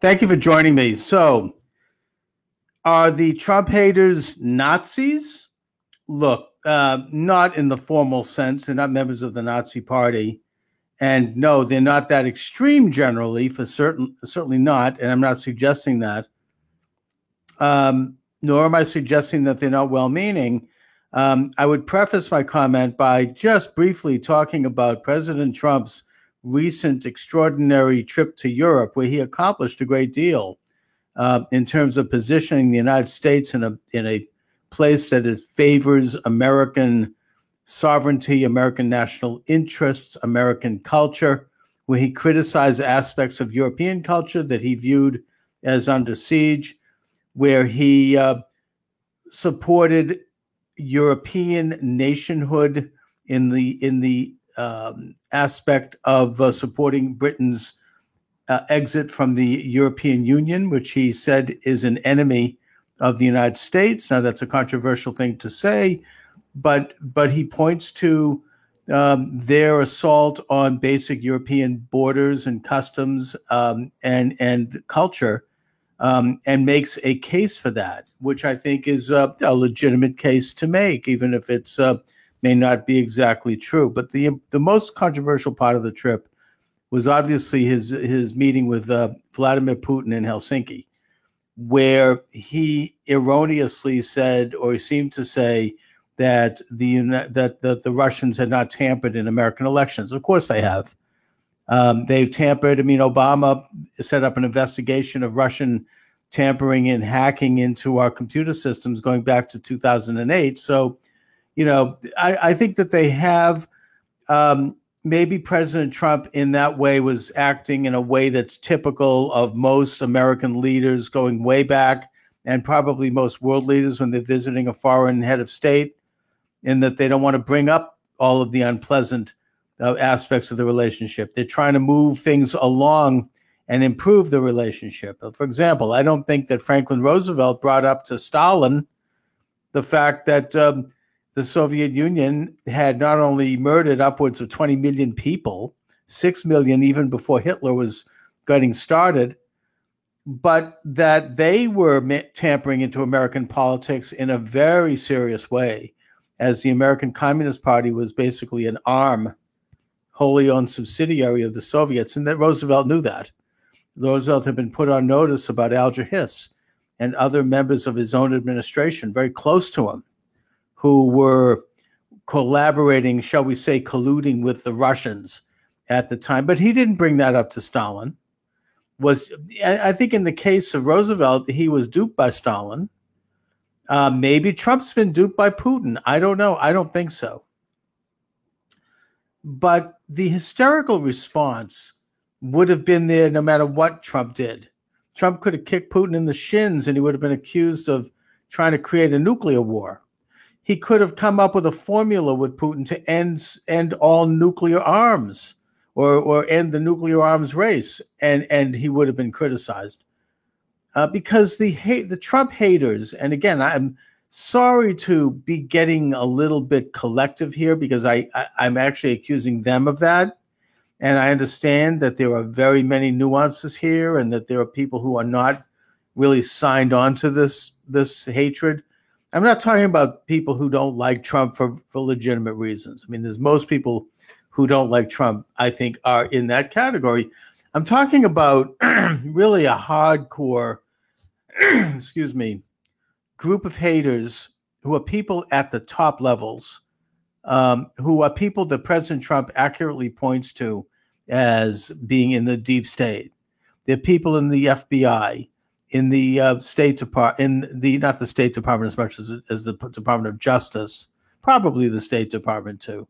Thank you for joining me. So, are the Trump haters Nazis? Look, uh, not in the formal sense. They're not members of the Nazi Party, and no, they're not that extreme generally. For certain, certainly not. And I'm not suggesting that. Um, nor am I suggesting that they're not well-meaning. Um, I would preface my comment by just briefly talking about President Trump's recent extraordinary trip to Europe, where he accomplished a great deal uh, in terms of positioning the United States in a in a place that it favors American sovereignty, American national interests, American culture, where he criticized aspects of European culture that he viewed as under siege, where he uh, supported European nationhood in the in the um, aspect of uh, supporting Britain's uh, exit from the European Union, which he said is an enemy of the United States. Now, that's a controversial thing to say, but but he points to um, their assault on basic European borders and customs um, and and culture, um, and makes a case for that, which I think is a, a legitimate case to make, even if it's uh, may not be exactly true. But the the most controversial part of the trip was obviously his his meeting with uh, Vladimir Putin in Helsinki, where he erroneously said or seemed to say that the that the, the Russians had not tampered in American elections. Of course, they have. Um, they've tampered. I mean, Obama set up an investigation of Russian tampering and hacking into our computer systems going back to 2008. So you know, I, I think that they have um, maybe President Trump in that way was acting in a way that's typical of most American leaders going way back and probably most world leaders when they're visiting a foreign head of state, in that they don't want to bring up all of the unpleasant uh, aspects of the relationship. They're trying to move things along and improve the relationship. For example, I don't think that Franklin Roosevelt brought up to Stalin the fact that um, the Soviet Union had not only murdered upwards of 20 million people, 6 million even before Hitler was getting started, but that they were tampering into American politics in a very serious way, as the American Communist Party was basically an arm, wholly owned subsidiary of the Soviets, and that Roosevelt knew that. Roosevelt had been put on notice about Alger Hiss and other members of his own administration very close to him who were collaborating, shall we say, colluding with the Russians at the time. But he didn't bring that up to Stalin. Was I think in the case of Roosevelt, he was duped by Stalin. Uh, maybe Trump's been duped by Putin. I don't know. I don't think so. But the hysterical response would have been there no matter what Trump did. Trump could have kicked Putin in the shins and he would have been accused of trying to create a nuclear war he could have come up with a formula with Putin to end end all nuclear arms or or end the nuclear arms race, and and he would have been criticized uh, because the hate the Trump haters, and again, I'm sorry to be getting a little bit collective here because I, I I'm actually accusing them of that. And I understand that there are very many nuances here, and that there are people who are not really signed on to this this hatred. I'm not talking about people who don't like Trump for, for legitimate reasons. I mean, there's most people who don't like Trump, I think, are in that category. I'm talking about really a hardcore, excuse me, group of haters who are people at the top levels, um, who are people that President Trump accurately points to as being in the deep state. They're people in the FBI in the uh, State Department, in the not the State Department as much as as the Department of Justice, probably the State Department too,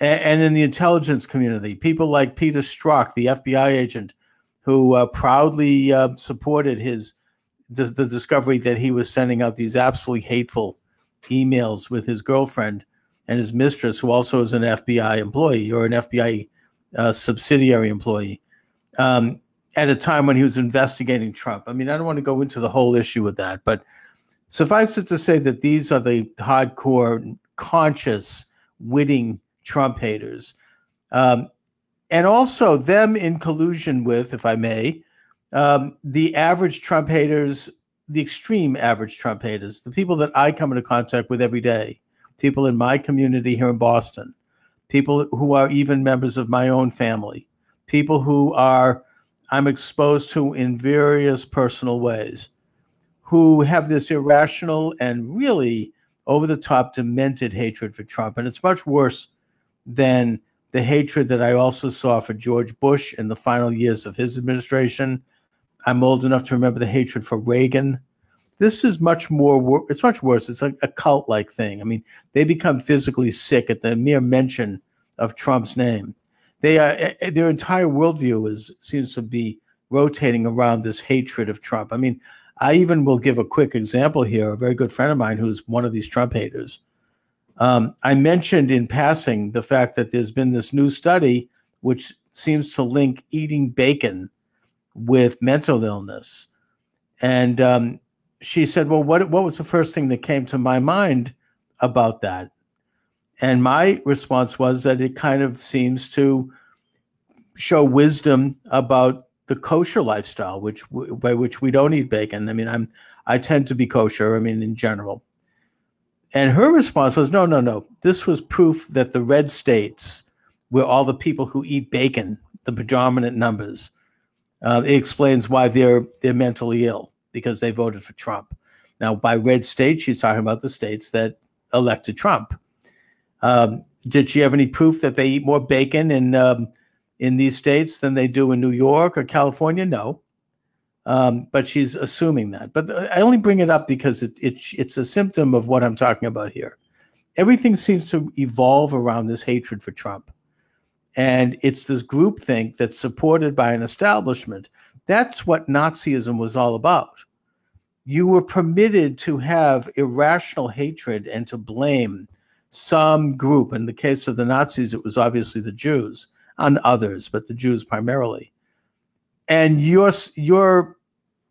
and, and in the intelligence community, people like Peter Strzok, the FBI agent, who uh, proudly uh, supported his the, the discovery that he was sending out these absolutely hateful emails with his girlfriend and his mistress, who also is an FBI employee or an FBI uh, subsidiary employee. Um, at a time when he was investigating Trump. I mean, I don't want to go into the whole issue with that, but suffice it to say that these are the hardcore, conscious, witting Trump haters. Um, and also them in collusion with, if I may, Um, the average Trump haters, the extreme average Trump haters, the people that I come into contact with every day, people in my community here in Boston, people who are even members of my own family, people who are I'm exposed to in various personal ways, who have this irrational and really over the top, demented hatred for Trump. And it's much worse than the hatred that I also saw for George Bush in the final years of his administration. I'm old enough to remember the hatred for Reagan. This is much more, it's much worse. It's like a cult like thing. I mean, they become physically sick at the mere mention of Trump's name. They are, eh, eh, their entire worldview is, seems to be rotating around this hatred of Trump. I mean, I even will give a quick example here. A very good friend of mine who's one of these Trump haters. Um, I mentioned in passing the fact that there's been this new study which seems to link eating bacon with mental illness. And um, she said, Well, what, what was the first thing that came to my mind about that? And my response was that it kind of seems to show wisdom about the kosher lifestyle, which by which we don't eat bacon. I mean, I'm I tend to be kosher. I mean, in general. And her response was, no, no, no. This was proof that the red states, where all the people who eat bacon, the predominant numbers, uh, it explains why they're they're mentally ill because they voted for Trump. Now, by red states, she's talking about the states that elected Trump. Um, did she have any proof that they eat more bacon in um, in these states than they do in New York or California? No. Um, but she's assuming that. But I only bring it up because it, it, it's a symptom of what I'm talking about here. Everything seems to evolve around this hatred for Trump. And it's this groupthink that's supported by an establishment. That's what Nazism was all about. You were permitted to have irrational hatred and to blame some group. In the case of the Nazis, it was obviously the Jews on others, but the Jews primarily. And your your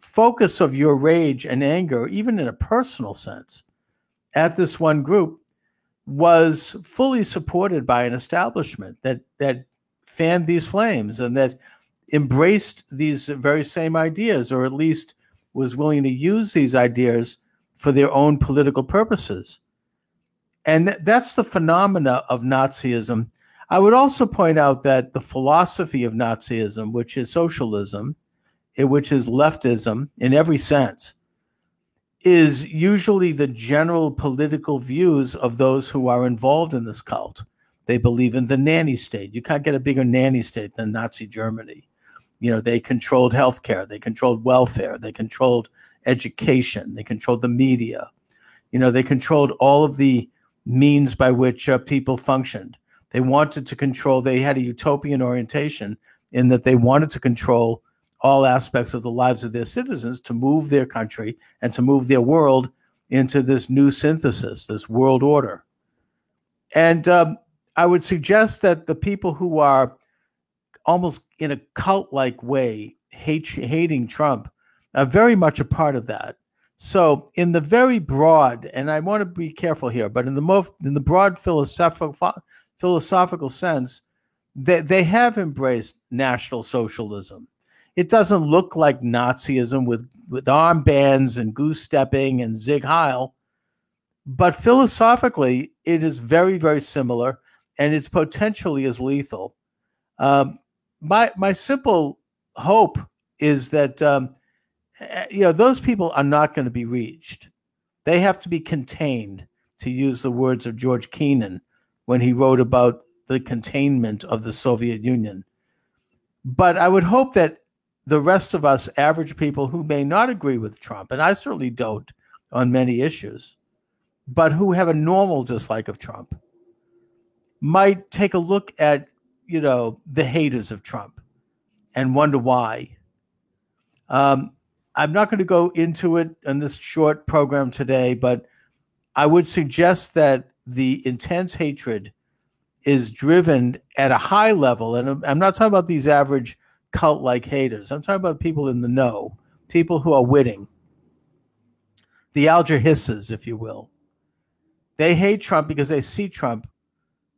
focus of your rage and anger, even in a personal sense, at this one group, was fully supported by an establishment that that fanned these flames and that embraced these very same ideas, or at least was willing to use these ideas for their own political purposes. And th- that's the phenomena of Nazism I would also point out that the philosophy of Nazism, which is socialism, eh, which is leftism in every sense, is usually the general political views of those who are involved in this cult. They believe in the nanny state. You can't get a bigger nanny state than Nazi Germany. You know, they controlled healthcare, they controlled welfare, they controlled education, they controlled the media. You know, they controlled all of the means by which uh, people functioned. They wanted to control, they had a utopian orientation in that they wanted to control all aspects of the lives of their citizens to move their country and to move their world into this new synthesis, this world order. And um, I would suggest that the people who are almost in a cult like way hate, hating Trump are very much a part of that. So, in the very broad, and I want to be careful here, but in the most in the broad philosophical philosophical sense, they, they have embraced National Socialism. It doesn't look like Nazism with, with armbands and goose stepping and Sieg Heil, but philosophically, it is very, very similar and it's potentially as lethal. Um, my, my simple hope is that um, you know those people are not going to be reached. They have to be contained, to use the words of George Kennan, when he wrote about the containment of the Soviet Union. But I would hope that the rest of us, average people who may not agree with Trump, and I certainly don't on many issues, but who have a normal dislike of Trump, might take a look at, you know, the haters of Trump and wonder why. Um, I'm not going to go into it in this short program today, but I would suggest that the intense hatred is driven at a high level. And I'm not talking about these average cult like haters, I'm talking about people in the know, people who are witting, the Alger Hisses, if you will. They hate Trump because they see Trump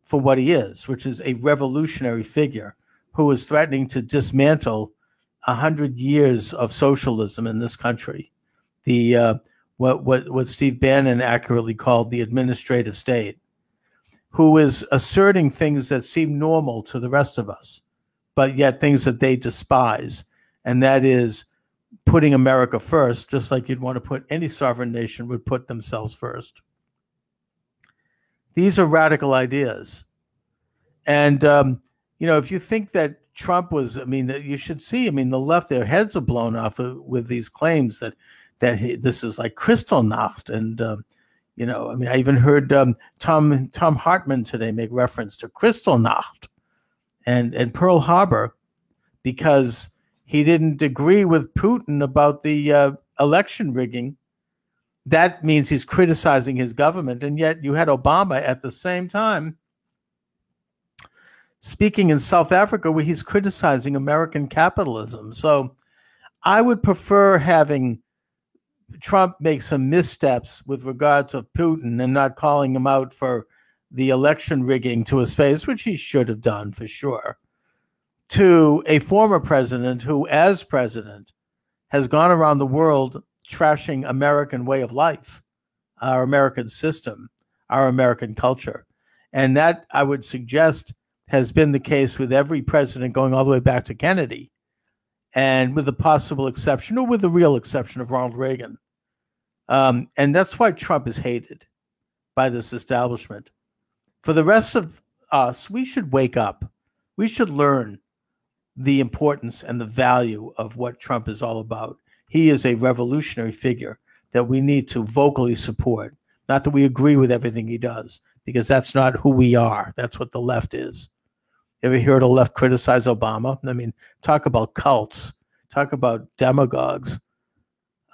for what he is, which is a revolutionary figure who is threatening to dismantle a hundred years of socialism in this country. The uh, what what what Steve Bannon accurately called the administrative state, who is asserting things that seem normal to the rest of us, but yet things that they despise, and that is putting America first, just like you'd want to put any sovereign nation would put themselves first. These are radical ideas, and um, you know if you think that Trump was, I mean, you should see. I mean, the left, their heads are blown off with these claims that that he, this is like Kristallnacht, and um, you know, I mean, I even heard um, Thom Thom Hartmann today make reference to Kristallnacht and and Pearl Harbor because he didn't agree with Putin about the uh, election rigging. That means he's criticizing his government, and yet you had Obama at the same time speaking in South Africa where he's criticizing American capitalism. So I would prefer having Trump make some missteps with regard to Putin and not calling him out for the election rigging to his face, which he should have done for sure, to a former president who, as president, has gone around the world trashing American way of life, our American system, our American culture. And that I would suggest has been the case with every president going all the way back to Kennedy, and with the possible exception, or with the real exception of Ronald Reagan. Um, and that's why Trump is hated by this establishment. For the rest of us, we should wake up. We should learn the importance and the value of what Trump is all about. He is a revolutionary figure that we need to vocally support. Not that we agree with everything he does, because that's not who we are. That's what the left is. You ever hear the left criticize Obama? I mean, talk about cults, talk about demagogues.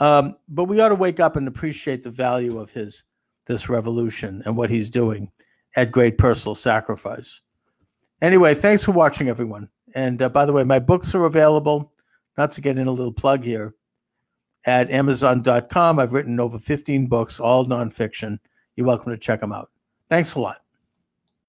Um, but we ought to wake up and appreciate the value of his this revolution and what he's doing at great personal sacrifice. Anyway, thanks for watching, everyone. And uh, by the way, my books are available. Not to get in a little plug here at Amazon.com. I've written over 15 books, all nonfiction. You're welcome to check them out. Thanks a lot.